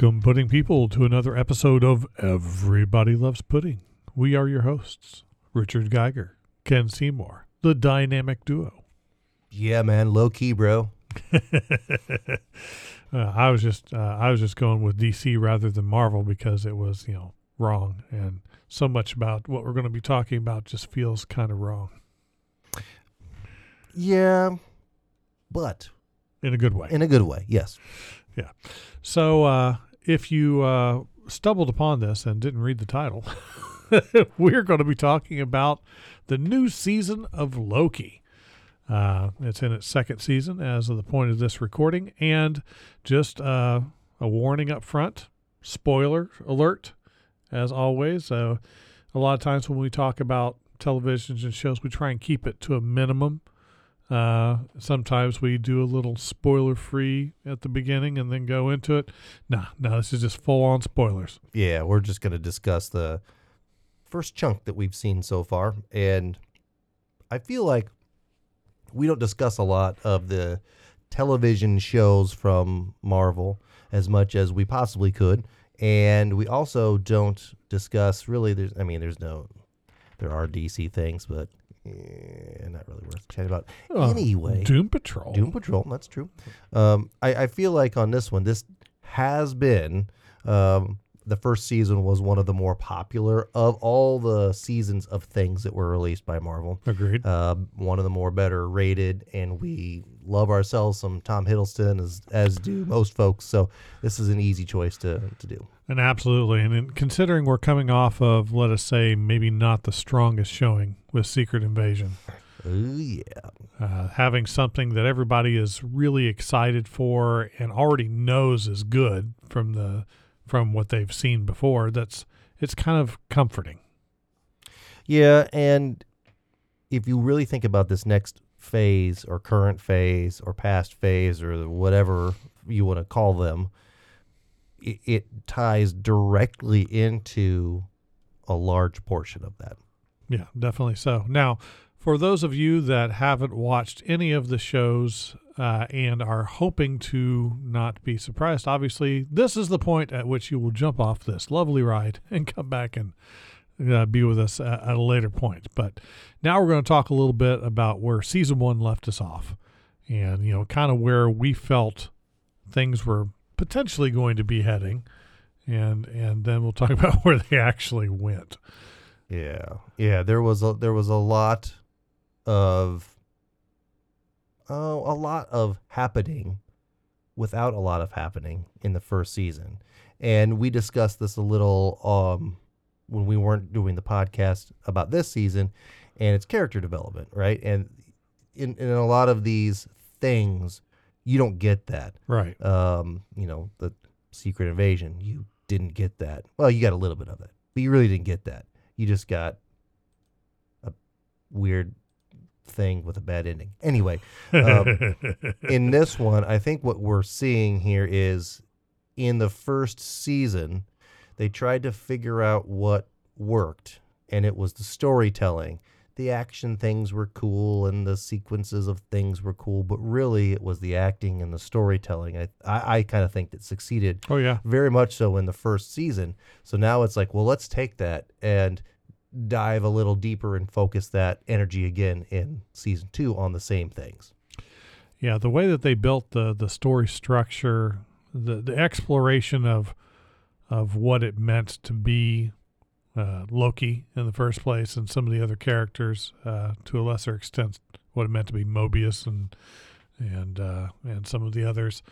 Welcome, pudding people, to another episode of Everybody Loves Pudding. We are your hosts, Richard Geiger, Ken Seymour, the dynamic duo. Yeah, man, low key, bro. uh, I was just uh, I was just going with DC rather than Marvel because it was you know wrong, and so much about what we're going to be talking about just feels kind of wrong Yeah, but in a good way. in a good way. Yes. Yeah. So, uh, if you uh, stumbled upon this and didn't read the title, we're going to be talking about the new season of Loki. Uh, it's in its second season as of the point of this recording. And just uh, a warning up front spoiler alert, as always. Uh, a lot of times when we talk about televisions and shows, we try and keep it to a minimum. Uh, sometimes we do a little spoiler free at the beginning and then go into it. Nah, no, this is just full on spoilers. Yeah, we're just going to discuss the first chunk that we've seen so far. And I feel like we don't discuss a lot of the television shows from Marvel as much as we possibly could. And we also don't discuss really, there's, I mean, there's no, there are DC things, but eh, not really worth chatting about. Uh, anyway. Doom Patrol. Doom Patrol. That's true. Um, I, I feel like on this one, this has been um, the first season was one of the more popular of all the seasons of things that were released by Marvel. Agreed. Uh, one of the more better rated, and we love ourselves some Tom Hiddleston as as do most folks. So this is an easy choice to to do. And absolutely. And in, considering we're coming off of, let us say, maybe not the strongest showing with Secret Invasion, Oh yeah, uh, having something that everybody is really excited for and already knows is good from the from what they've seen before, that's it's kind of comforting. yeah, and if you really think about this next phase or current phase or past phase or whatever you want to call them, it, it ties directly into a large portion of that. Yeah, definitely so. Now, for those of you that haven't watched any of the shows uh, and are hoping to not be surprised, obviously, this is the point at which you will jump off this lovely ride and come back and uh, be with us at, at a later point. But now we're going to talk a little bit about where season one left us off and, you know, kind of where we felt things were potentially going to be heading. And, and then we'll talk about where they actually went. Yeah, yeah. There was a there was a lot of oh a lot of happening without a lot of happening in the first season, and we discussed this a little um when we weren't doing the podcast about this season, and it's character development, right? And in in a lot of these things, you don't get that. Right. Um, you know, the secret invasion, you didn't get that. Well, you got a little bit of it, but you really didn't get that. You just got a weird thing with a bad ending. Anyway, um, in this one, I think what we're seeing here is in the first season, they tried to figure out what worked, and it was the storytelling. The action things were cool, and the sequences of things were cool, but really it was the acting and the storytelling. I I, I kind of think that succeeded oh, yeah. very much so in the first season. So now it's like, well, let's take that and dive a little deeper and focus that energy again in season two on the same things. Yeah, the way that they built the the story structure, the the exploration of of what it meant to be uh, Loki in the first place, and some of the other characters uh, to a lesser extent, what it meant to be Mobius and and uh, and some of the others.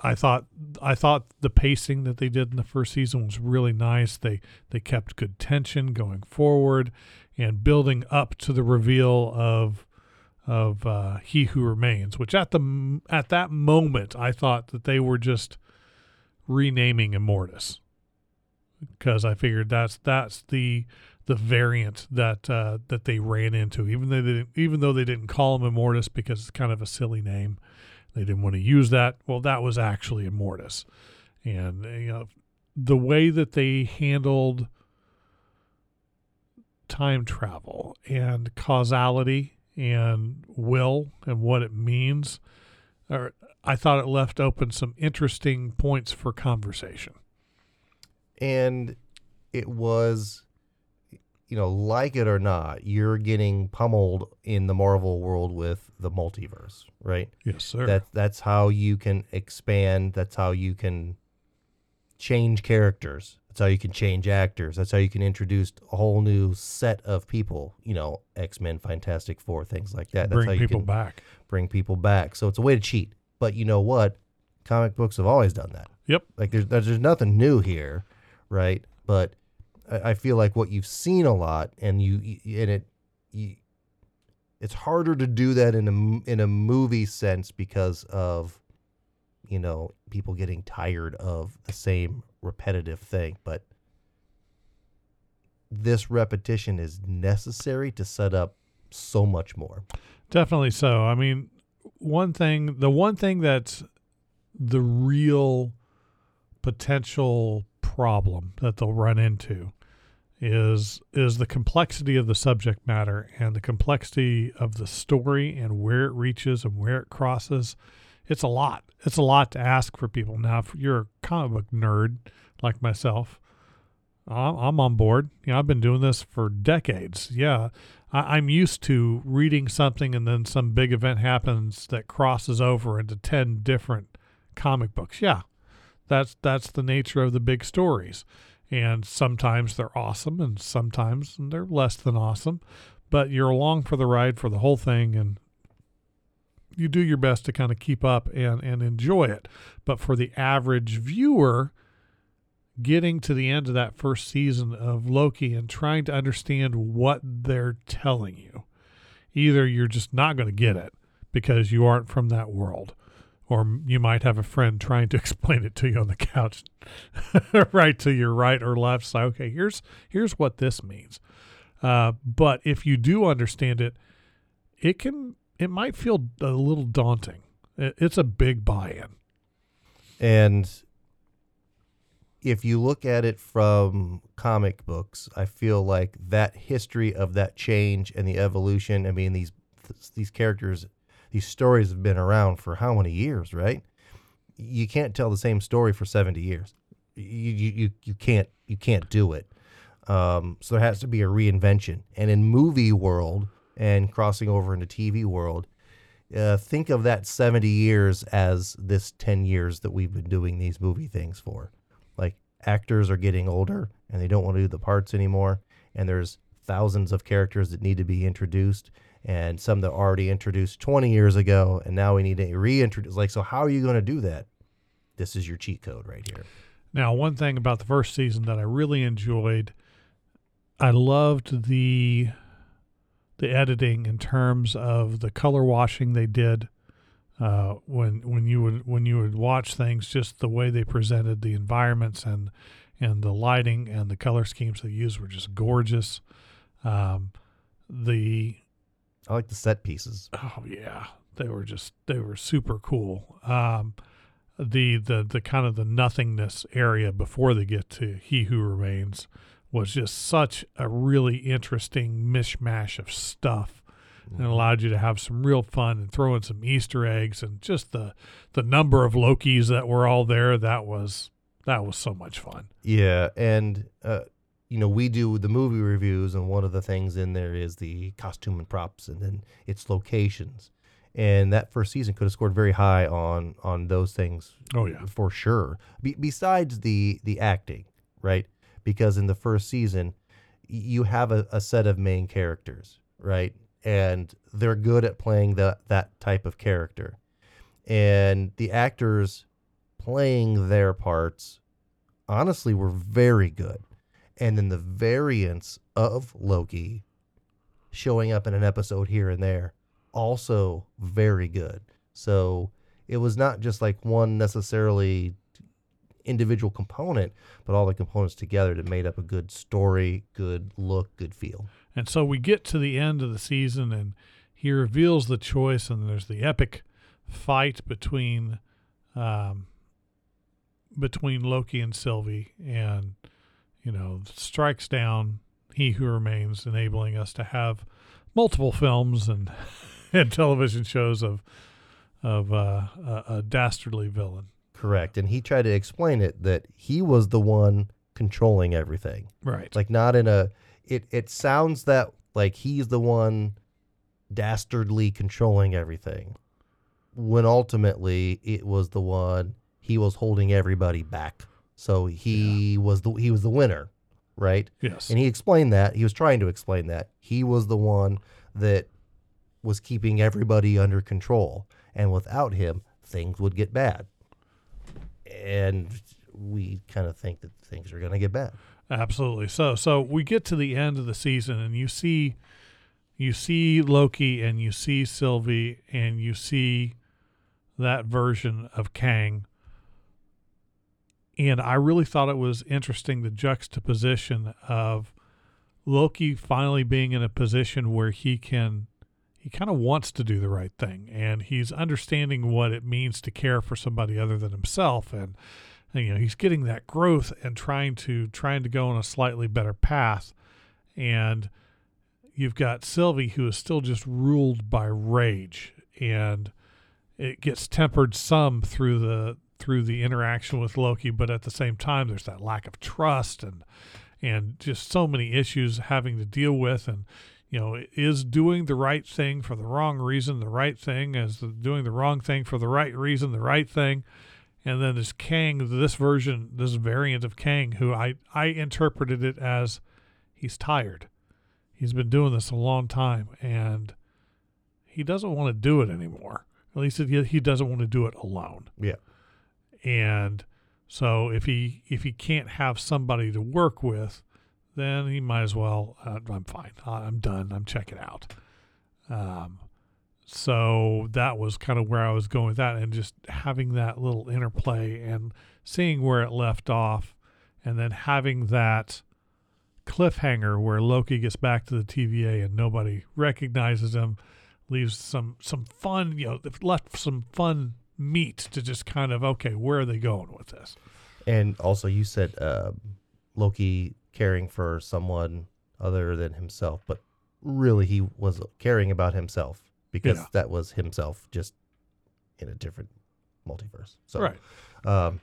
I thought I thought the pacing that they did in the first season was really nice. They they kept good tension going forward and building up to the reveal of of uh, He Who Remains, which at the at that moment I thought that they were just renaming Immortus because I figured that's that's the the variant that uh, that they ran into. Even though they didn't, even though they didn't call him Immortus because it's kind of a silly name, they didn't want to use that. Well, that was actually Immortus, and you know the way that they handled time travel and causality and will and what it means or I thought it left open some interesting points for conversation. And it was you know like it or not you're getting pummeled in the marvel world with the multiverse right? Yes, sir. that that's how you can expand. That's how you can change characters. That's how you can change actors. That's how you can introduce a whole new set of people you know x-men fantastic four things like that. That's Bring how you people can back. bring people back. So it's a way to cheat. But you know what? Comic books have always done that. Yep. like there's there's there's nothing new here, right? But I, I feel like what you've seen a lot, and you and it, you, it's harder to do that in a in a movie sense because of, you know, people getting tired of the same repetitive thing. But this repetition is necessary to set up so much more. Definitely so. I mean, one thing, the one thing that's the real potential problem that they'll run into is is the complexity of the subject matter and the complexity of the story and where it reaches and where it crosses. It's a lot. It's a lot to ask for people. Now, if you're a comic book nerd like myself, I'm on board. You know, I've been doing this for decades. Yeah, I'm used to reading something and then some big event happens that crosses over into ten different comic books. Yeah, that's that's the nature of the big stories. And sometimes they're awesome, and sometimes they're less than awesome. But you're along for the ride for the whole thing, and you do your best to kind of keep up and and enjoy it. But for the average viewer, getting to the end of that first season of Loki and trying to understand what they're telling you. Either you're just not going to get it because you aren't from that world, or you might have a friend trying to explain it to you on the couch, right to your right or left. So, okay, here's here's what this means. Uh, but if you do understand it, it can it might feel a little daunting. It's a big buy-in. And if you look at it from comic books, I feel like that history of that change and the evolution. I mean, these these characters, these stories have been around for how many years, right? You can't tell the same story for seventy years. You you you, you can't you can't do it. Um, so there has to be a reinvention. And in movie world and crossing over into TV world, uh, think of that 70 years as this 10 years that we've been doing these movie things for. Like actors are getting older and they don't want to do the parts anymore. And there's thousands of characters that need to be introduced and some that already introduced 20 years ago. And now we need to reintroduce. Like, so how are you going to do that? This is your cheat code right here. Now, one thing about the first season that I really enjoyed, I loved the the editing in terms of the color washing they did. Uh, when when you would when you would watch things, just the way they presented the environments and and the lighting and the color schemes they used were just gorgeous. Um, the I like the set pieces. oh yeah. They were just they were super cool. Um the the the kind of the nothingness area before they get to he who remains was just such a really interesting mishmash of stuff and allowed you to have some real fun and throw in some easter eggs and just the the number of lokis that were all there. That was that was so much fun. Yeah, and uh, you know we do the movie reviews, and one of the things in there is the costume and props, and then its locations. And that first season could have scored very high on on those things. Oh, yeah. for sure. Be- besides the the acting, right? Because in the first season, you have a, a set of main characters, right? And they're good at playing that that type of character, and the actors playing their parts honestly were very good. And then the variants of Loki showing up in an episode here and there also very good. So it was not just like one necessarily individual component, but all the components together that made up a good story, good look, good feel. And so we get to the end of the season, and he reveals the choice, and there's the epic fight between um, between Loki and Sylvie, and you know strikes down he who remains, enabling us to have multiple films and and television shows of of uh, a, a dastardly villain. Correct. And he tried to explain it that he was the one controlling everything. Right. Like not in a it it sounds that like he's the one dastardly controlling everything. When ultimately it was the one he was holding everybody back. So he was the he was the winner, right? yes. And he explained that. He was trying to explain that. He was the one that was keeping everybody under control. And without him, things would get bad. And we kind of think that things are going to get bad. Absolutely. So so we get to the end of the season and you see you see Loki and you see Sylvie and you see that version of Kang. And I really thought it was interesting the juxtaposition of Loki finally being in a position where he can he kind of wants to do the right thing and he's understanding what it means to care for somebody other than himself and and, you know he's getting that growth and trying to trying to go on a slightly better path. And you've got Sylvie who is still just ruled by rage and it gets tempered some through the through the interaction with Loki but at the same time there's that lack of trust and and just so many issues having to deal with and you know is doing the right thing for the wrong reason the right thing is doing the wrong thing for the right reason the right thing and then this Kang, this version, this variant of Kang, who I I interpreted it as he's tired. He's been doing this a long time, and he doesn't want to do it anymore. At least he doesn't want to do it alone. Yeah. And so if he if he can't have somebody to work with, then he might as well. Uh, I'm fine. I'm done. I'm checking out. Um, so that was kind of where I was going with that, and just having that little interplay and seeing where it left off, and then having that cliffhanger where Loki gets back to the TVA and nobody recognizes him, leaves some some fun, you know, left some fun meat to just kind of okay, where are they going with this? And also, you said um, Loki caring for someone other than himself, but really he was caring about himself because Yeah. that was himself just in a different multiverse. So, right. um,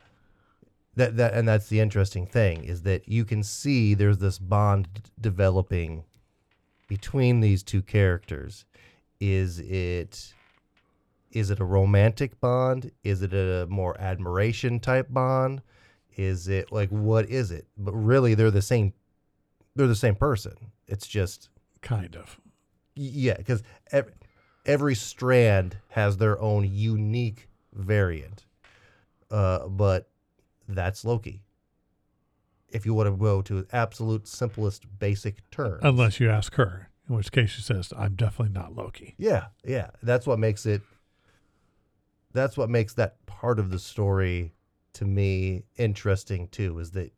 that that and that's the interesting thing is that you can see there's this bond d- developing between these two characters. Is it is it a romantic bond? Is it a more admiration type bond? Is it like what is it? But really, they're the same. They're the same person. It's just Kind of. yeah, because every, every strand has their own unique variant. Uh, but that's Loki. If you want to go to absolute simplest basic terms. Unless you ask her, in which case she says, I'm definitely not Loki. Yeah, yeah. That's what makes it that's what makes that part of the story to me interesting too, is that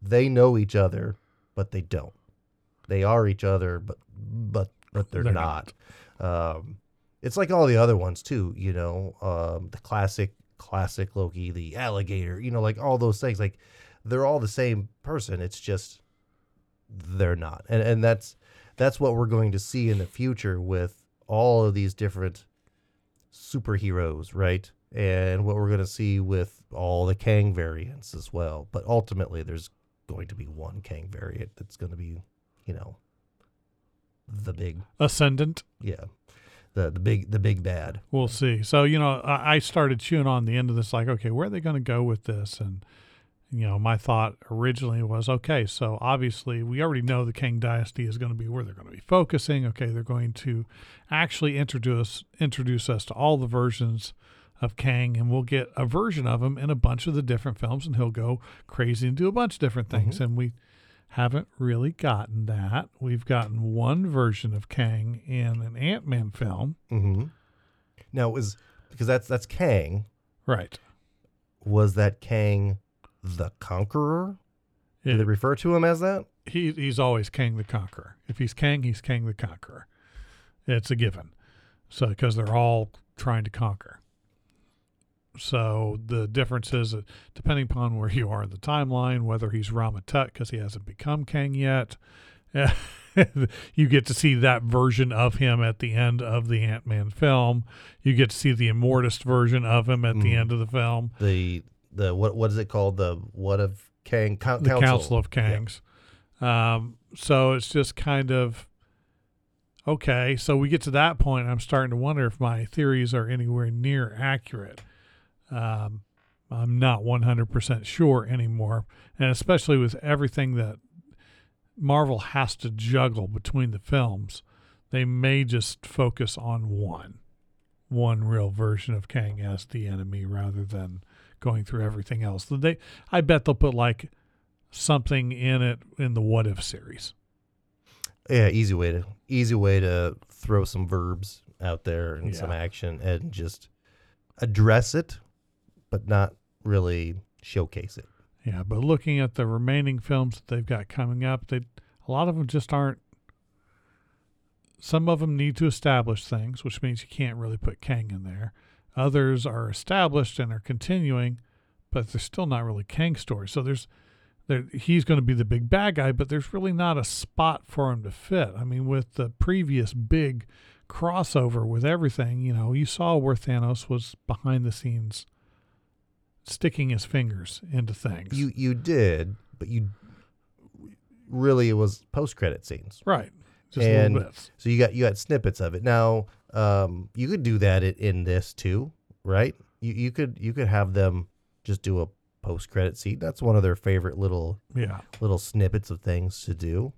they know each other, but they don't. They are each other, but but but they're, They're not. Um it's like all the other ones too, you know, um, the classic classic Loki, the alligator, you know, like all those things. Like they're all the same person. It's just they're not. And and that's that's what we're going to see in the future with all of these different superheroes, right? And what we're going to see with all the Kang variants as well. But ultimately, there's going to be one Kang variant that's going to be, you know, the big, Ascendant, yeah, the the big the big bad. we'll see. So, you know, I, I started chewing on the end of this, like, okay, where are they going to go with this? And, you know, my thought originally was, okay, so obviously we already know the Kang Dynasty is going to be where they're going to be focusing. Okay, they're going to actually introduce introduce us to all the versions of Kang, and we'll get a version of him in a bunch of the different films, and he'll go crazy and do a bunch of different things. And we haven't really gotten that. We've gotten one version of Kang in an Ant Man film, Mm-hmm. Now, was because that's that's Kang. right? Was that Kang the Conqueror? Do they refer to him as that? he he's always Kang the Conqueror. If he's Kang, he's Kang the Conqueror. It's a given. So because they're all trying to conquer. So the difference is that depending upon where you are in the timeline, whether he's Rama-Tut because he hasn't become Kang yet, you get to see that version of him at the end of the Ant Man film. You get to see the Immortus version of him at the Mhm. end of the film. The the what what is it called? The what of Kang the Council, of Kangs. Um, so it's just kind of okay. So we get to that point. I'm starting to wonder if my theories are anywhere near accurate. Um, I'm not 100% sure anymore. And especially with everything that Marvel has to juggle between the films, they may just focus on one, one real version of Kang as the enemy rather than going through everything else. They, I bet they'll put like something in it in the What If series. Yeah, easy way to easy way to throw some verbs out there and some action and just address it, but not really showcase it. Yeah, but looking at the remaining films that they've got coming up, they a lot of them just aren't. Some of them need to establish things, which means you can't really put Kang in there. Others are established and are continuing, but they're still not really Kang stories. So there's, there he's going to be the big bad guy, but there's really not a spot for him to fit. I mean, with the previous big crossover with everything, you know, you saw where Thanos was behind the scenes, sticking his fingers into things. You you did, but you really it was post credit scenes. Right. Just And-. So you got you got snippets of it. Now, um, you could do that in, this too, right? You you could you could have them just do a post credit scene. That's one of their favorite little Yeah. little snippets of things to do.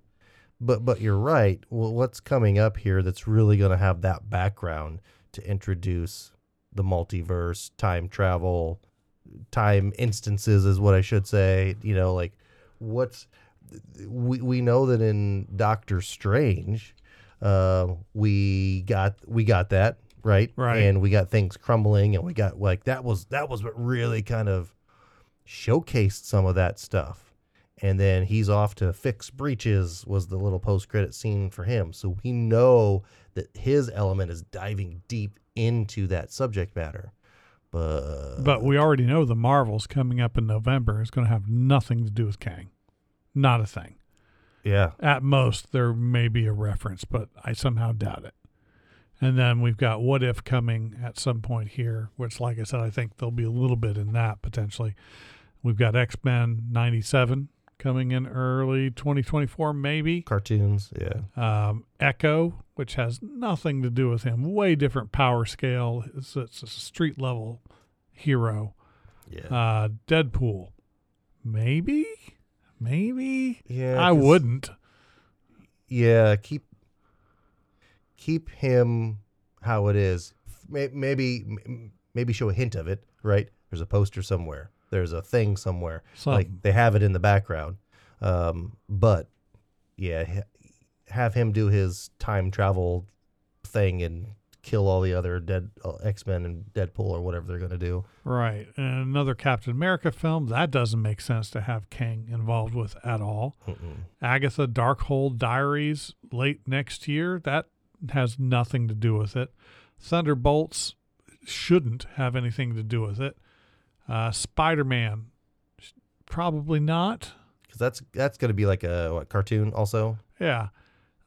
But but you're right. Well, what's coming up here that's really going to have that background to introduce the multiverse, time travel, time instances is what I should say. You know, like what's we we know that in Doctor Strange, uh, we got we got that right, Right. and we got things crumbling, and we got like that was that was what really kind of showcased some of that stuff. And then he's off to fix breaches was the little post credit scene for him. So we know that his element is diving deep into that subject matter. But But we already know the Marvels coming up in November is going to have nothing to do with Kang. Not a thing. Yeah, At most, there may be a reference, but I somehow doubt it. And then we've got What If coming at some point here, which, like I said, I think there'll be a little bit in that potentially. We've got X Men 97 coming in early 2024, maybe. cartoons, yeah. um, Echo, which has nothing to do with him, way different power scale. It's, it's a street level hero. Yeah. Uh, Deadpool, maybe, maybe. yeah. I wouldn't. Yeah, keep keep him how it is. Maybe maybe show a hint of it, right? There's a poster somewhere. There's a thing somewhere. Some, like they have it in the background. Um, but yeah, have him do his time travel thing and kill all the other dead uh, X Men and Deadpool or whatever they're gonna do. right. And another Captain America film that doesn't make sense to have Kang involved with at all. Mm-mm. Agatha Darkhold Diaries late next year. That has nothing to do with it. Thunderbolts shouldn't have anything to do with it. Uh, Spider Man, probably not. Because that's that's gonna be like a what, cartoon also. Yeah.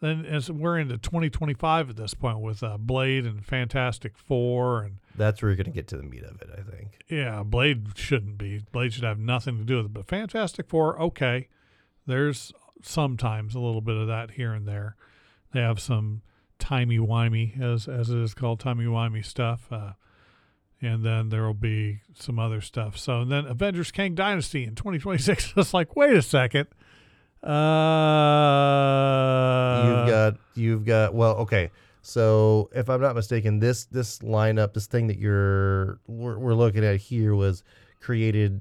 Then as we're into 2025 at this point with uh, Blade and Fantastic Four and That's where you're gonna get to the meat of it, I think. yeah, Blade shouldn't be. Blade should have nothing to do with it. But Fantastic Four, okay. There's sometimes a little bit of that here and there. They have some timey wimey, as as it is called, timey wimey stuff. Uh, and then there will be some other stuff. So and then Avengers Kang Dynasty in 2026. It's like, wait a second. Uh, you've got you've got well okay so if i'm not mistaken this this lineup this thing that you're we're, we're looking at here was created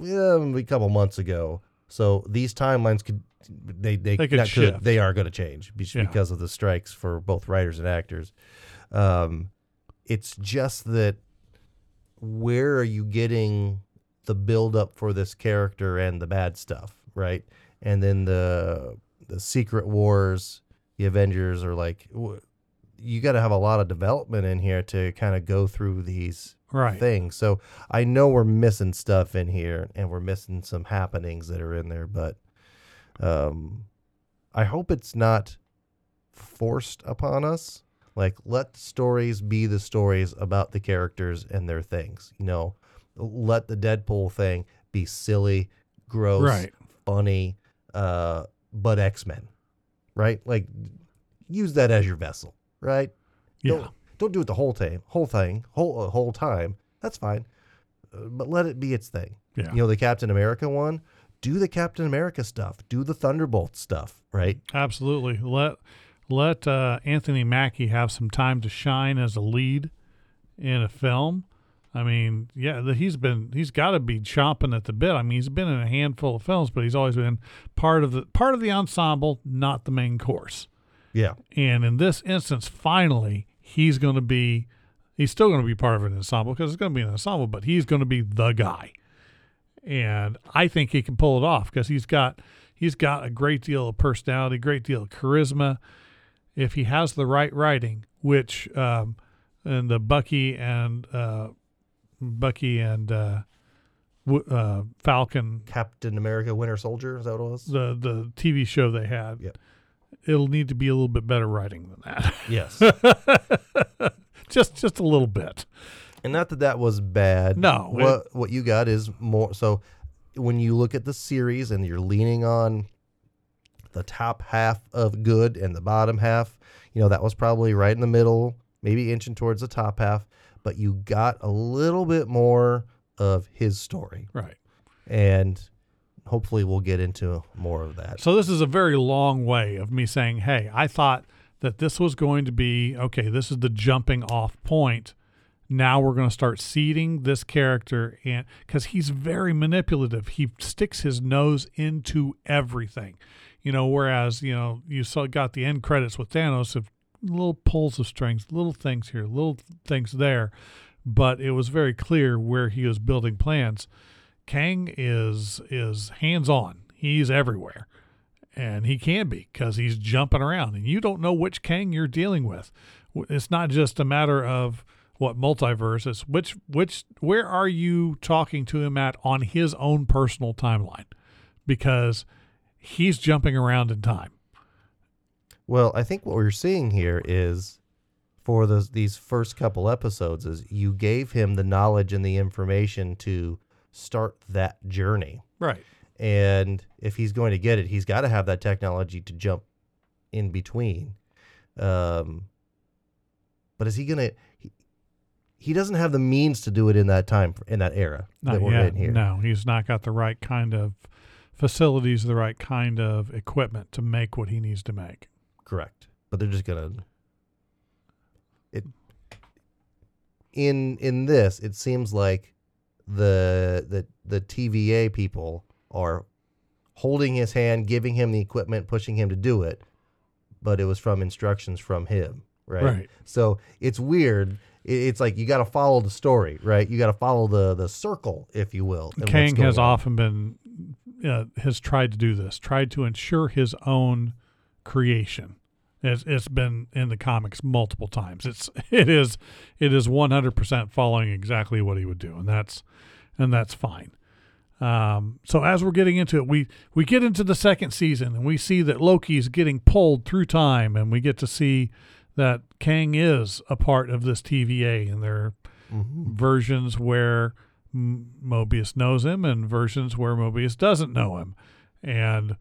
um, a couple months ago so these timelines could they they, They could shift. they are going to change Yeah. because of the strikes for both writers and actors um it's just that where are you getting the build up for this character and the bad stuff right and then the the secret wars the avengers are like you got to have a lot of development in here to kind of go through these right. things so i know we're missing stuff in here and we're missing some happenings that are in there but um I hope it's not forced upon us. Like, let stories be the stories about the characters and their things. You know, let the Deadpool thing be silly, gross, Right. funny, uh, but X Men, right? Like, use that as your vessel, right? Yeah. Don't, don't do it the whole time, whole thing, whole uh, whole time. That's fine, uh, but let it be its thing. Yeah. You know, the Captain America one. Do the Captain America stuff. Do the Thunderbolt stuff, right? Absolutely. Let let uh, Anthony Mackie have some time to shine as a lead in a film. I mean, yeah, the, he's been he's got to be chomping at the bit. I mean, he's been in a handful of films, but he's always been part of the part of the ensemble, not the main course. Yeah. And in this instance, finally, he's going to be he's still going to be part of an ensemble because it's going to be an ensemble, but he's going to be the guy. And I think he can pull it off because he's got he's got a great deal of personality, great deal of charisma. If he has the right writing, which um, and the Bucky and uh, Bucky and uh, w- uh, Falcon Captain America Winter Soldier, is that what it was? the the TV show they had, Yep. it'll need to be a little bit better writing than that. Yes. just just a little bit. and not that that was bad. No, What what you got is more so when you look at the series and you're leaning on the top half of good and the bottom half, you know, that was probably right in the middle, maybe inching towards the top half, but you got a little bit more of his story. Right. And hopefully we'll get into more of that. So this is a very long way of me saying, "Hey, I thought that this was going to be okay. This is the jumping off point. Now we're going to start seeding this character, and because he's very manipulative, he sticks his nose into everything. You know, whereas you know you saw got the end credits with Thanos of little pulls of strings, little things here, little things there, but it was very clear where he was building plans. Kang is is hands on. He's everywhere, and he can be because he's jumping around, and you don't know which Kang you're dealing with. It's not just a matter of what multiverse. It's which which where are you talking to him at on his own personal timeline, because he's jumping around in time. Well, I think what we're seeing here is for those these first couple episodes is you gave him the knowledge and the information to start that journey. Right. And if he's going to get it, he's got to have that technology to jump in between. Um, but is he going to? He, he doesn't have the means to do it in that time in that era Not that we're yet. in here. No, he's not got the right kind of facilities, the right kind of equipment to make what he needs to make. Correct. But they're just gonna it in in this, it seems like the the the TVA people are holding his hand, giving him the equipment, pushing him to do it, but it was from instructions from him, right? Right. So it's weird. It- It's like you got to follow the story, right? You got to follow the the circle, if you will. Kang has on. often been uh, has tried to do this, tried to ensure his own creation. It's, it's been in the comics multiple times. It's it is it is one hundred percent following exactly what he would do, and that's and that's fine. Um, so as we're getting into it, we we get into the second season, and we see that Loki is getting pulled through time, and we get to see that Kang is a part of this TVA, and there are Mhm. versions where M- Mobius knows him and versions where Mobius doesn't know him. And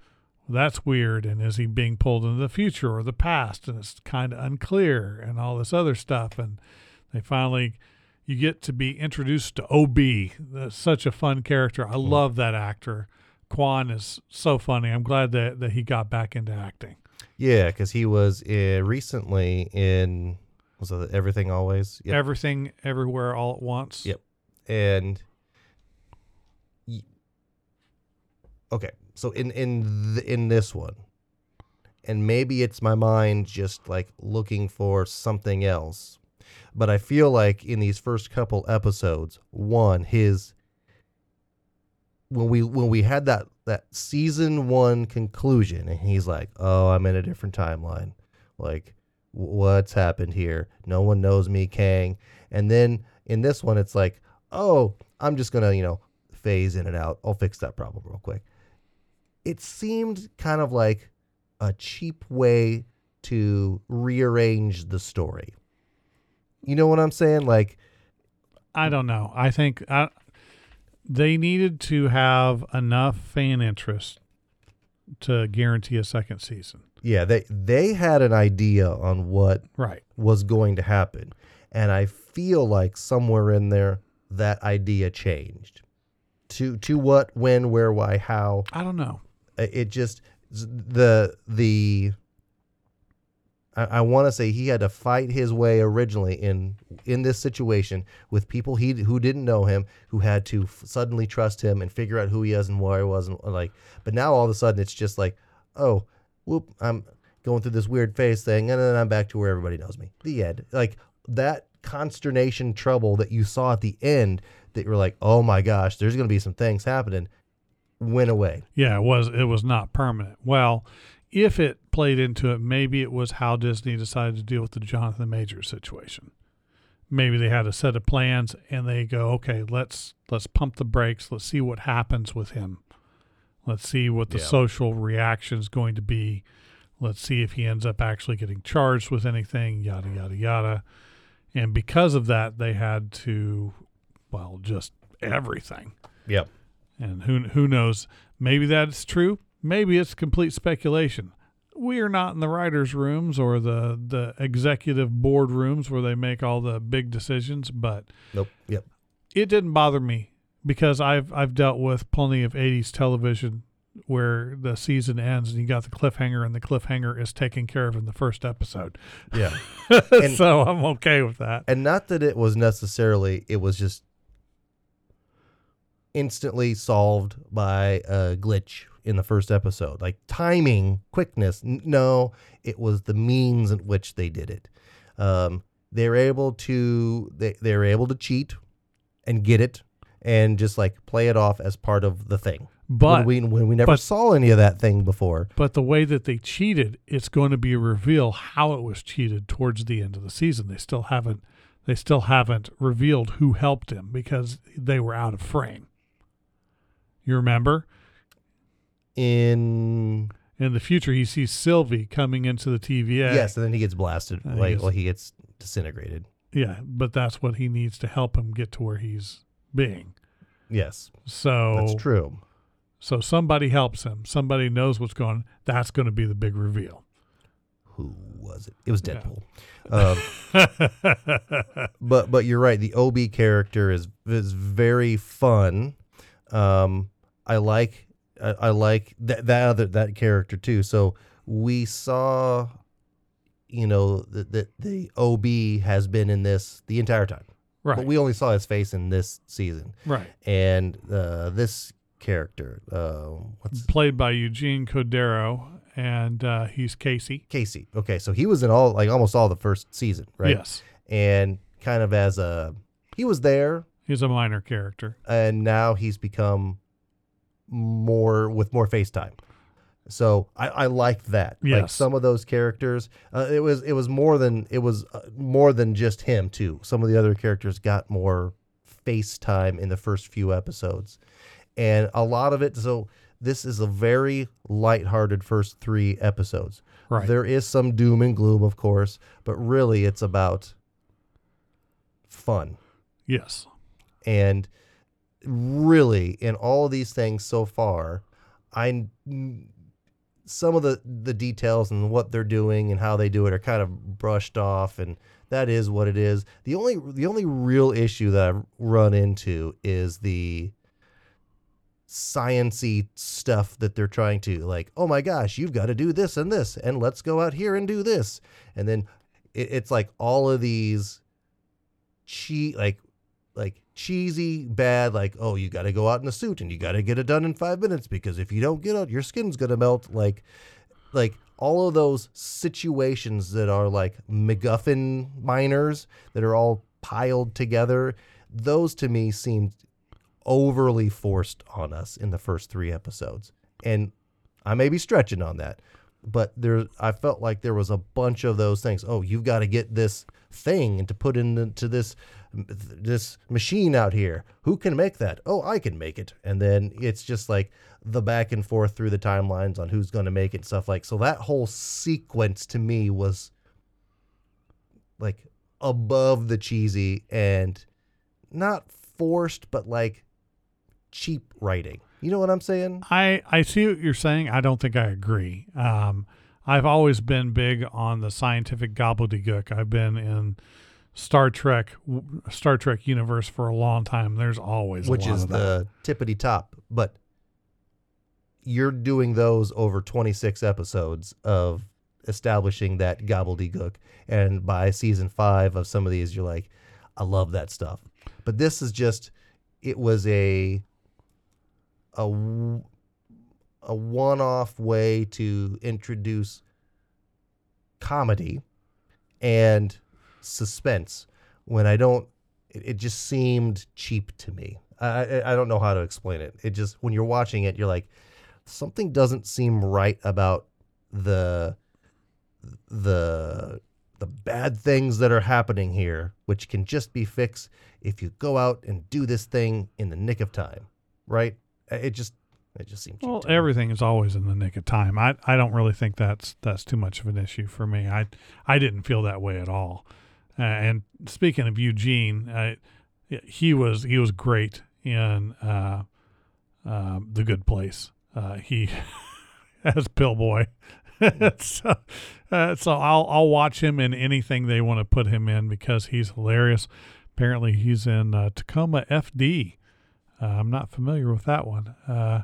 that's weird. And is he being pulled into the future or the past? And it's kind of unclear and all this other stuff. And they finally, you get to be introduced to OB. That's such a fun character. I love that actor. Quan is so funny. I'm glad that, that he got back into acting. Yeah, because he was uh, recently in was it Everything Always? Yep. Everything, everywhere, all at once. Yep. and okay so in in th- in this one and maybe it's my mind just like looking for something else but i feel like in these first couple episodes one his when we when we had that that season 1 conclusion and he's like oh i'm in a different timeline. Like what's happened here? No one knows me kang. And then in this one it's like oh i'm just gonna you know phase in and out. I'll fix that problem real quick it seemed kind of like a cheap way to rearrange the story. You know what I'm saying? Like, I don't know. I think I, they needed to have enough fan interest to guarantee a second season. yeah, they they had an idea on what Right. was going to happen, and I feel like somewhere in there that idea changed. To to what, when, where, why, how. I don't know. Uh, It just the the I, want to say he had to fight his way originally in in this situation with people he who didn't know him, who had to f- suddenly trust him and figure out who he is and where he was, and like. But now all of a sudden it's just like, oh, whoop, I'm going through this weird phase thing, and then I'm back to where everybody knows me. The end. Like that consternation trouble that you saw at the end that you're like, oh my gosh, there's gonna be some things happening, went away. Yeah, it was it was not permanent. Well, if it played into it, maybe it was how Disney decided to deal with the Jonathan Majors situation. Maybe they had a set of plans and they go, okay, let's let's pump the brakes. Let's see what happens with him. Let's see what the Yeah. social reaction is going to be. Let's see if he ends up actually getting charged with anything. Yada yada yada. And because of that, they had to, well, just everything. Yep. And who who knows? Maybe that's true. Maybe it's complete speculation. We are not in the writers' rooms or the the executive board rooms where they make all the big decisions, but Nope. Yep. it didn't bother me because I've I've dealt with plenty of '80s television where the season ends and you got the cliffhanger and the cliffhanger is taken care of in the first episode. Yeah. And- so I'm okay with that. and not that it was necessarily it was just instantly solved by a glitch in the first episode like timing quickness no it was the means in which they did it um, they're able to they, they were able to cheat and get it and just like play it off as part of the thing But when we when we never but- saw any of that thing before But the way that they cheated, it's going to be a reveal how it was cheated towards the end of the season. They still haven't they still haven't revealed who helped him because they were out of frame. You remember? in In the future he sees Sylvie coming into the TVA. yes and then he gets blasted he like well he gets disintegrated Yeah, but that's what he needs to help him get to where he's being. yes So that's true So somebody helps him. Somebody knows what's going on. That's going to be the big reveal. who was it? It was Yeah. Deadpool. Um, but but you're right. The OB character is is very fun. Um, I like I, I like that that other that character too. So we saw, you know, that the, the OB has been in this the entire time, right. but we only saw his face in this season. right. And uh, this character, uh, what's Played by Eugene Cordero, and uh, he's Casey. Casey? Okay, so he was in all like almost all the first season, right? Yes. and kind of as a he was there He's a minor character. and now he's become more with more FaceTime. So I, I like that. Like some of those characters, uh, it was it was more than it was uh, more than just him too. Some of the other characters got more FaceTime in the first few episodes, and a lot of it. So this is a very lighthearted first three episodes. Right. There is some doom and gloom, of course, but really it's about fun. yes. And really, in all of these things so far, I some of the the details and what they're doing and how they do it are kind of brushed off, and that is what it is. The only the only real issue that I've run into is the sciency stuff that they're trying to like oh my gosh you've got to do this and this and let's go out here and do this and then it, it's like all of these cheat like like cheesy bad like oh you got to go out in a suit and you got to get it done in five minutes because if you don't get out your skin's gonna melt like like all of those situations that are like MacGuffin miners that are all piled together those to me seemed overly forced on us in the first three episodes. And I may be stretching on that but there I felt like there was a bunch of those things. Oh you've got to get this thing and to put into this this machine out here. Who can make that? Oh, I can make it. And then it's just like the back and forth through the timelines on who's going to make it and stuff like. So that whole sequence to me was like above the cheesy and not forced, but like cheap writing. You know what I'm saying? I, I see what you're saying. I don't think I agree. Um, I've always been big on the scientific gobbledygook. I've been in Star Trek, Star Trek universe for a long time. There's always which is the tippity top. But you're doing those over 26 episodes of establishing that gobbledygook. And by season five of some of these, you're like, I love that stuff. But this is just, it was a a a one-off way to introduce comedy and suspense when I don't it, it just seemed cheap to me. I, I I don't know how to explain it. It just when you're watching it, you're like, something doesn't seem right about the the the bad things that are happening here, which can just be fixed if you go out and do this thing in the nick of time, right? It just it just seems cheap Well, to me. everything is always in the nick of time. I, I don't really think that's that's too much of an issue for me. I I didn't feel that way at all. Uh, and speaking of Eugene, I, he was he was great in uh, um, the Good Place. Uh, he as Pillboi. so, uh, so I'll I'll watch him in anything they want to put him in because he's hilarious. Apparently, he's in uh, Tacoma FD. Uh, I'm not familiar with that one. Uh,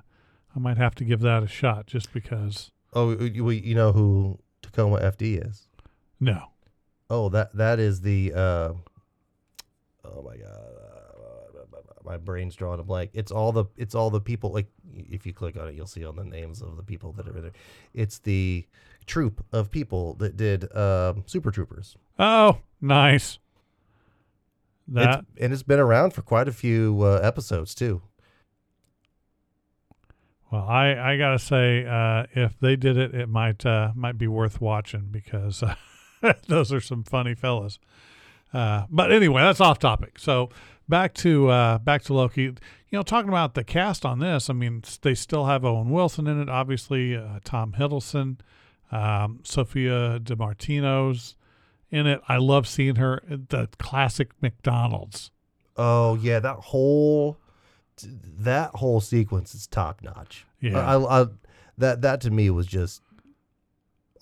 I might have to give that a shot just because. Oh, you, you know who Tacoma FD is? No, Oh, that that is the. Uh, oh my god, uh, my brain's drawing a blank. It's all the it's all the people. Like if you click on it, you'll see all the names of the people that are in there. It's the troop of people that did um Super Troopers. Oh, nice. That it's, and it's been around for quite a few uh, episodes too. well, I I gotta say, uh, if they did it, it might uh, might be worth watching because uh, those are some funny fellas. Uh, but anyway, that's off topic. So back to uh, back to Loki. You know, talking about the cast on this. I mean, they still have Owen Wilson in it. Obviously, uh, Tom Hiddleston, um, Sophia Di Martino's in it. I love seeing her at the classic McDonald's. Oh yeah, that whole that whole sequence is top notch. Yeah. I, I, that that to me was just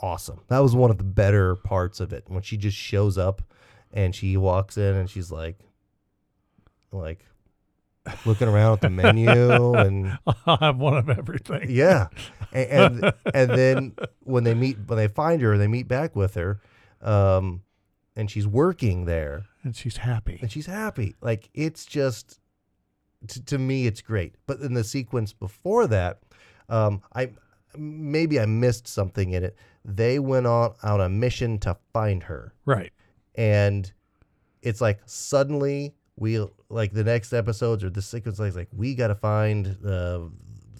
awesome. That was one of the better parts of it when she just shows up and she walks in and she's like, like looking around at the menu and I'll have one of everything. yeah, and and, and then when they meet when they find her and they meet back with her, um, and she's working there And she's happy. and she's happy. Like it's just to, to me, it's great. But in the sequence before that, um, I maybe I missed something in it. They went on on a mission to find her, Right. and it's like suddenly we like the next episodes or the sequence like like we got to find the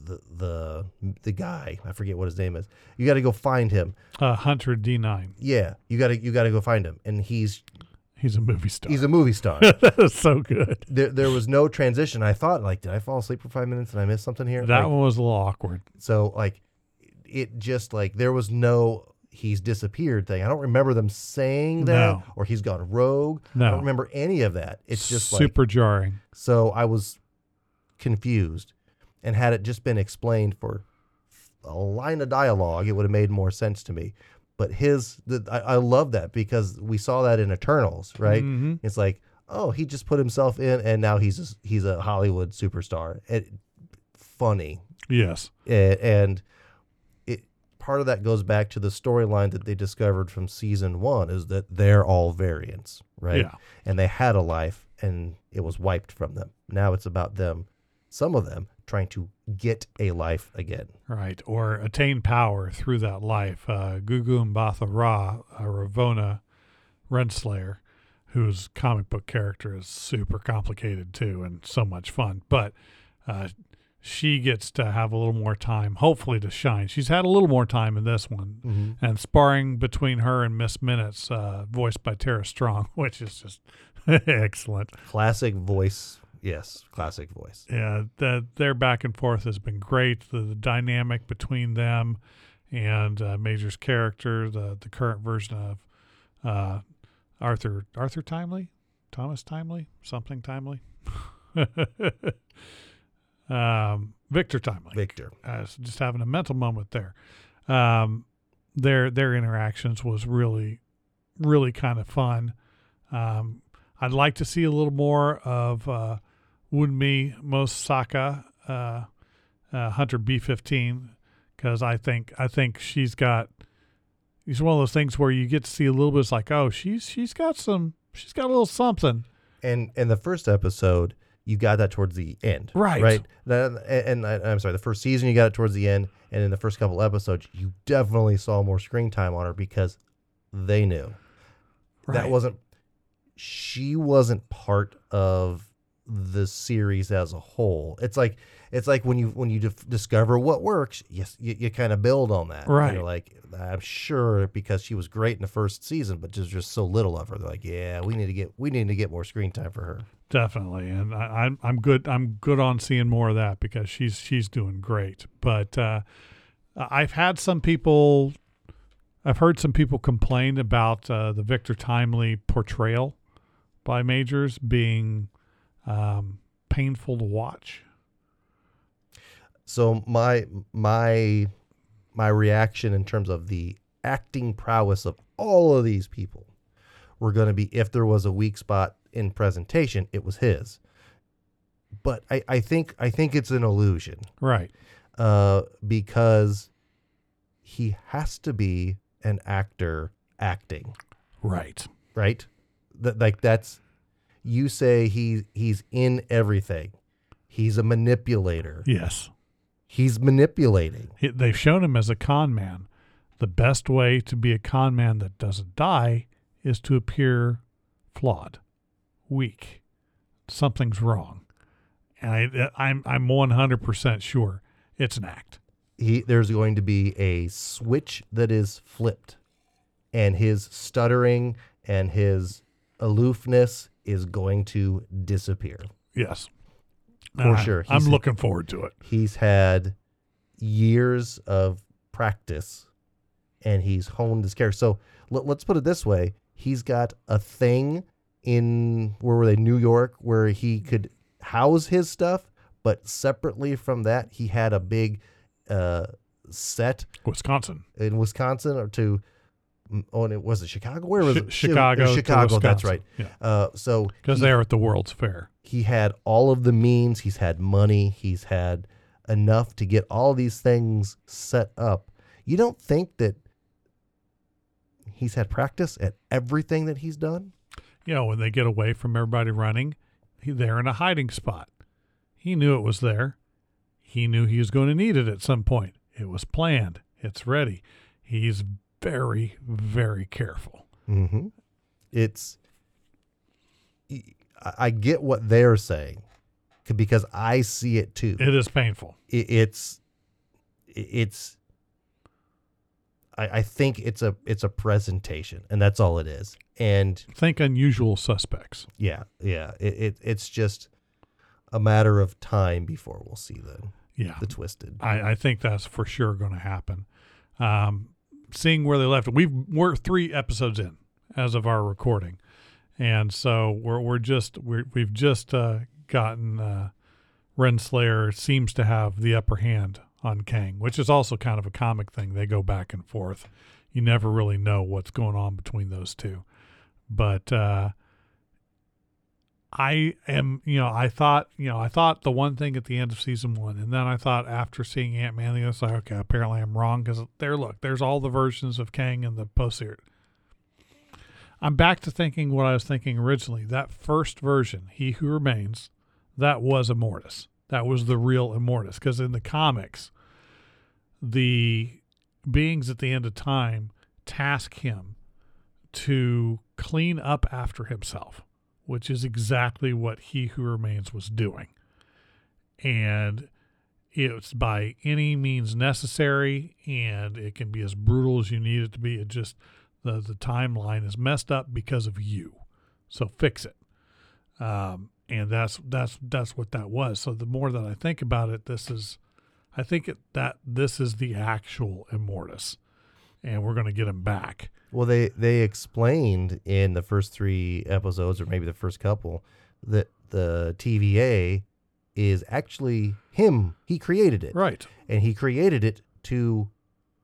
the the the guy. I forget what his name is. You got to go find him. Uh, Hunter D9. Yeah, you got to you got to go find him, and he's He's a movie star. he's a movie star. that is so good. there, there was no transition. I thought, like, did I fall asleep for five minutes and I missed something here? That Like, one was a little awkward. So, like, it just like there was no he's disappeared thing. I don't remember them saying that No. or he's gone rogue. I don't remember any of that. It's just like super jarring. so. I was confused, and had it just been explained for a line of dialogue, it would have made more sense to me. But his, the, I, I love that because we saw that in Eternals, right? Mhm. It's like, oh, he just put himself in, and now he's a, he's a Hollywood superstar. It, funny, Yes. And part of that goes back to the storyline that they discovered from season one is that they're all variants, right? Yeah. And they had a life, and it was wiped from them. Now it's about them, some of them trying to get a life again. Right. Or attain power through that life. Uh, Gugu Mbatha-Raw, uh, Ravona Renslayer, whose comic book character is super complicated too and so much fun. But uh, she gets to have a little more time, hopefully, to shine. She's had a little more time in this one. And sparring between her and Miss Minutes, uh, voiced by Tara Strong, which is just Excellent. Classic voice. Yes, classic voice. Yeah, the, their back and forth has been great. The, the dynamic between them and uh, Major's character, the the current version of uh, Arthur Arthur Timely, Thomas Timely, something Timely, um, Victor Timely. Victor. uh, so just having a mental moment there. Um, their their interactions was really, really kind of fun. Um, I'd like to see a little more of uh, Wunmi Mosaku, uh, uh, Hunter B fifteen, because I think I think she's got. It's one of those things where you get to see a little bit. It's like, oh, she's she's got some, she's got a little something. And in the first episode, you got that towards the end. Right. Right. That- And, and I- I'm sorry, the first season you got it towards the end, and in the first couple episodes, you definitely saw more screen time on her because they knew that wasn't. She wasn't part of the series as a whole. It's like it's like when you when you dif- discover what works, yes, you, you kind of build on that. And Right. You're like, I'm sure because she was great in the first season, but there's just so little of her. They're like, yeah, we need to get we need to get more screen time for her. Definitely, and I, I'm I'm good. I'm good on seeing more of that because she's she's doing great. But uh, I've had some people, I've heard some people complain about uh, the Victor Timely portrayal by Majors being um, painful to watch. So my my my reaction in terms of the acting prowess of all of these people were going to be if there was a weak spot in presentation, it was his. But I, I think I think it's an illusion Right. uh, because he has to be an actor acting, Right. right? That like that's you say he he's in everything. He's a manipulator. Yes. He's manipulating. He- They've shown him as a con man. The best way to be a con man that doesn't die is to appear flawed, weak. Something's wrong, and I, I'm I'm 100 percent sure it's an act. he there's going to be a switch that is flipped and his stuttering and his aloofness is going to disappear Yes, For Uh, sure. I'm looking forward to it. he's had years of practice and he's honed his character so let, let's put it this way he's got a thing in where were they? New york where he could house his stuff but separately from that he had a big uh set Wisconsin. in Wisconsin or to oh and it was it Chicago? Where was Chi- it? Chicago Chicago that's right. Yeah, uh so because they're at the World's Fair. he had all of the means he's had money he's had enough to get all these things set up. You don't think that he's had practice at everything that he's done You know, when they get away from everybody running, he, they're in a hiding spot. He knew it was there. He knew he was going to need it at some point. It was planned. It's ready. He's very, very careful. mm-hmm. it's I I get what they're saying because I see it too. It is painful. it's it's I, I think it's a it's a presentation and that's all it is and Think unusual suspects. yeah yeah it, it it's just a matter of time before we'll see the Yeah. the twisted I, I think that's for sure going to happen. Um, seeing where they left, we've we're three episodes in as of our recording, and so we're we're just we're, we've just uh, gotten uh, Renslayer seems to have the upper hand on Kang, which is also kind of a comic thing. They go back and forth. You never really know what's going on between those two, but. Uh, I am, you know, I thought, you know, I thought the one thing at the end of season one, and then I thought after seeing Ant Man, I was like, okay, apparently I'm wrong because there, look, there's all the versions of Kang in the post. I'm back to thinking what I was thinking originally. That first version, He Who Remains, that was Immortus. That was the real Immortus because in the comics, the beings at the end of time task him to clean up after himself which is exactly what He Who Remains was doing. And it's by any means necessary, and it can be as brutal as you need it to be. It just, the, the timeline is messed up because of you. So fix it. um, and that's that's that's what that was. So the more that I think about it, this is, I think it, that this is the actual Immortus, and we're going to get him back. Well, they they explained in the first three episodes, or maybe the first couple, that the TVA is actually him. He created it, Right. and he created it to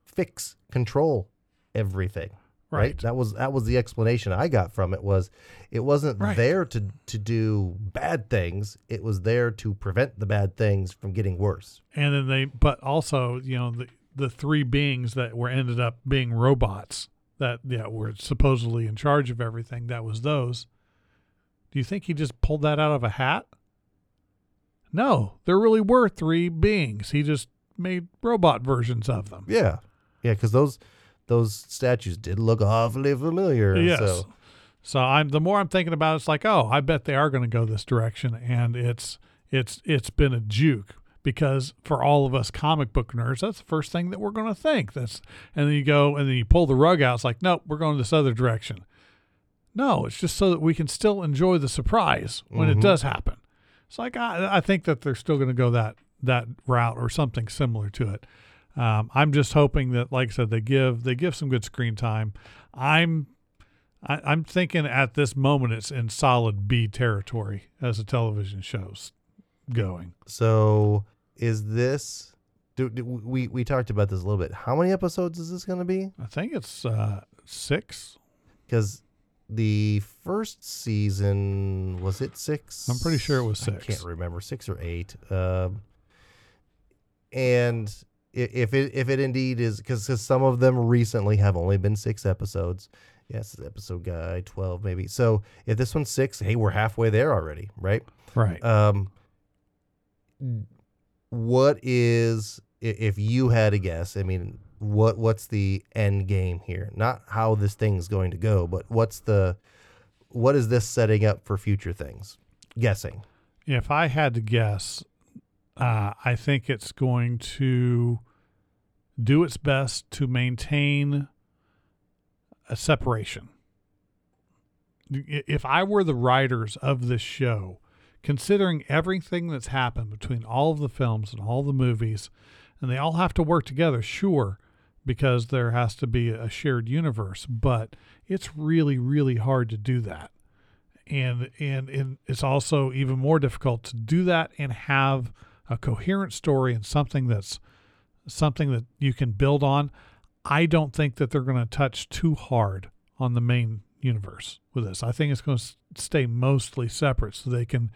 fix, control everything. Right. That was that was the explanation I got from it. Was it wasn't Right. there to to do bad things. It was there to prevent the bad things from getting worse. And then they, but also, you know, the the three beings that were ended up being robots that yeah were supposedly in charge of everything. That was those. Do you think he just pulled that out of a hat? No, there really were three beings. He just made robot versions of them. Yeah, yeah, because those those statues did look awfully familiar. Yes. So So I'm the more I'm thinking about it, it's like, oh, I bet they are going to go this direction, and it's it's it's been a juke because for all of us comic book nerds, that's the first thing that we're going to think. That's and then you go and then you pull the rug out. It's like, nope, we're going this other direction. No, it's just so that we can still enjoy the surprise when it Mhm. does happen. It's like I, I think that they're still going to go that that route or something similar to it. Um, I'm just hoping that, like I said, they give they give some good screen time. I'm I, I'm thinking at this moment it's in solid B territory as a television show's going. so is this? Do, do, we we talked about this a little bit. How many episodes is this going to be? I think it's uh, six. Because the first season was it six? I'm pretty sure it was six. I can't remember six or eight. Um, and i- if it if it indeed is because some of them recently have only been six episodes. Yes, episode guy twelve maybe. So if this one's six, hey, we're halfway there already, right? Right. Um, what is if you had a guess? I mean, what what's the end game here? Not how this thing's going to go, but what's the what is this setting up for future things? Guessing. if I had to guess, uh, I think it's going to do its best to maintain a separation. If I were the writers of this show, considering everything that's happened between all of the films and all the movies, and they all have to work together, sure, because there has to be a shared universe, but it's really, really hard to do that and and and it's also even more difficult to do that and have a coherent story and something that's something that you can build on. I don't think that they're going to touch too hard on the main universe with this. I think it's going to stay mostly separate so they can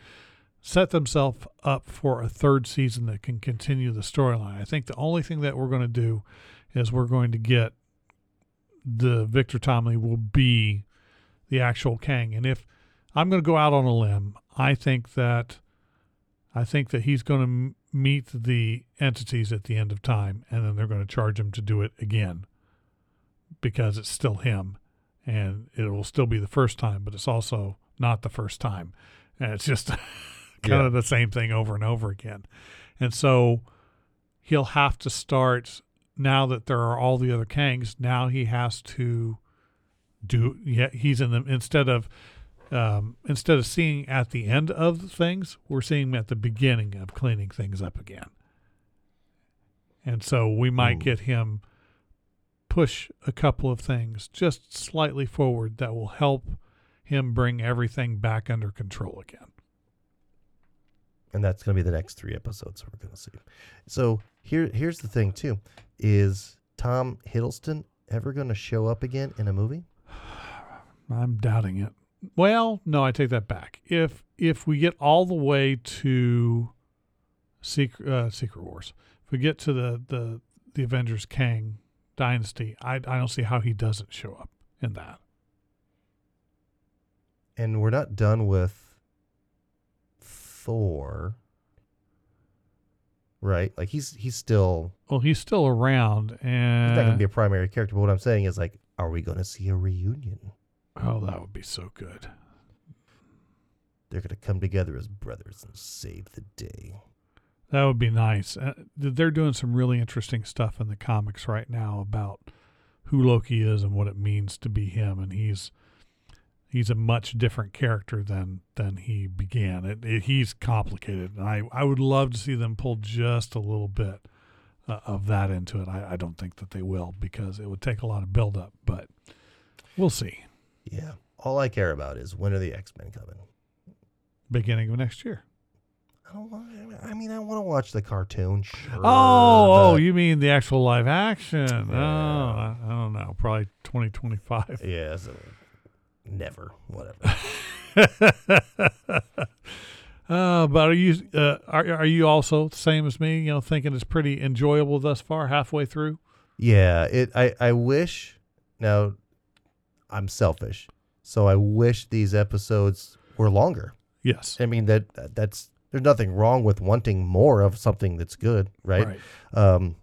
set themselves up for a third season that can continue the storyline. I think the only thing that we're going to do is we're going to get the Victor Timely will be the actual Kang. And if I'm going to go out on a limb, I think that I think that he's going to m- meet the entities at the end of time, and then they're going to charge him to do it again because it's still him, and it will still be the first time, but it's also not the first time, and it's just kind Yeah. of the same thing over and over again, and so he'll have to start now that there are all the other Kangs. Now he has to do. Yeah, he's in the instead of um, instead of seeing at the end of things, we're seeing at the beginning of cleaning things up again. And so we might Ooh. get him push a couple of things just slightly forward that will help him bring everything back under control again. and that's going to be the next three episodes we're going to see. So here, here's the thing too: is Tom Hiddleston ever going to show up again in a movie? I'm doubting it. Well, no, I take that back. If if we get all the way to Secret uh, Secret Wars, if we get to the the the Avengers Kang dynasty, I I don't see how he doesn't show up in that. And we're not done with Thor, right? Like he's he's still Well, he's still around, he's not going to be a primary character. But what I'm saying is like, are we going to see a reunion? Oh, that would be so good. They're going to come together as brothers and save the day. That would be nice. Uh, they're doing some really interesting stuff in the comics right now about who Loki is and what it means to be him, and he's he's a much different character than than he began. It, it, he's complicated, and I I would love to see them pull just a little bit uh, of that into it. I, I don't think that they will because it would take a lot of build up, but we'll see. Yeah. All I care about is when are the X Men coming? Beginning of next year. I don't want. I mean, I want to watch the cartoon. Sure. Oh, oh, you mean the actual live action? Oh, I, I don't know. Probably 2025. Yeah. So never. Whatever. uh, but are you uh, are are you also the same as me? You know, thinking it's pretty enjoyable thus far, halfway through. Yeah, it. I. I wish. Now, I'm selfish, so I wish these episodes were longer. Yes. I mean that that's there's nothing wrong with wanting more of something that's good, right? Um,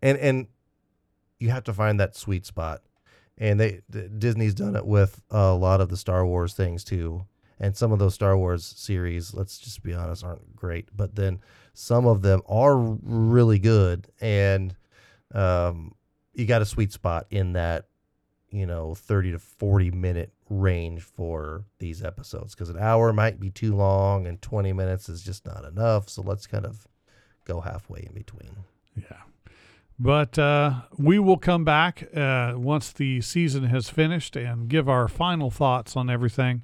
and and you have to find that sweet spot, and they D- Disney's done it with a lot of the Star Wars things too, and some of those Star Wars series, let's just be honest, aren't great, but then some of them are really good, and um, you got a sweet spot in that you know 30 to 40 minute range for these episodes because an hour might be too long and 20 minutes is just not enough so let's kind of go halfway in between Yeah. But uh, we will come back uh, once the season has finished and give our final thoughts on everything.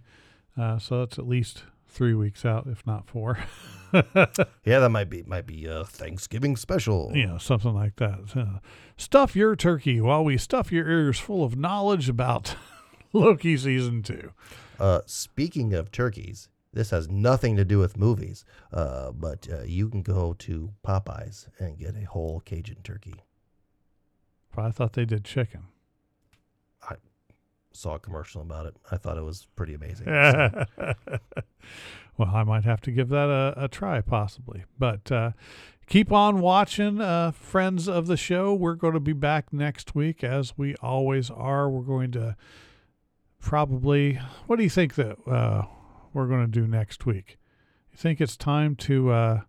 Uh, so that's at least three weeks out, if not four. yeah that might be might be a thanksgiving special know, something like that. Uh, stuff your turkey while we stuff your ears full of knowledge about Loki season two. uh speaking of turkeys this has nothing to do with movies uh but uh, you can go to popeyes and get a whole cajun turkey I thought they did chicken. Saw a commercial about it i thought it was pretty amazing So, well, I might have to give that a, a try, possibly. But uh, keep on watching, uh, friends of the show. We're going to be back next week, as we always are. We're going to probably. What do you think that uh, we're going to do next week? You think it's time to uh,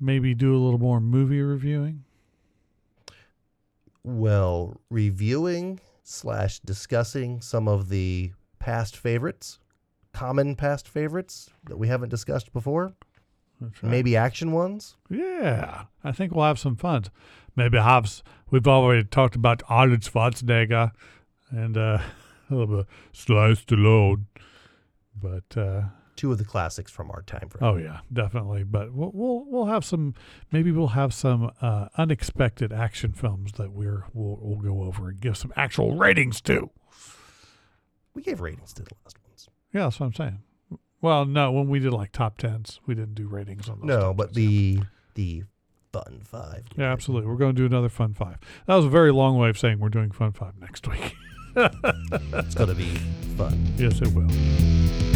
maybe do a little more movie reviewing? well reviewing slash discussing some of the past favorites common past favorites that we haven't discussed before right. maybe action ones Yeah, I think we'll have some fun. Maybe have we've already talked about Arnold Schwarzenegger and uh, a little bit Sly Stallone, but uh, two of the classics from our time frame oh yeah, definitely. But we'll we'll, we'll have some. Maybe we'll have some uh, unexpected action films that we're we'll, we'll go over and give some actual ratings to. we gave ratings to the last ones Yeah, that's what I'm saying. Well, no, when we did like top tens, we didn't do ratings on those. no but 10s. the the fun five Yeah, absolutely. We're going to do another Fun Five. That was a very long way of saying we're doing Fun Five next week. it's gonna be fun yes, it will.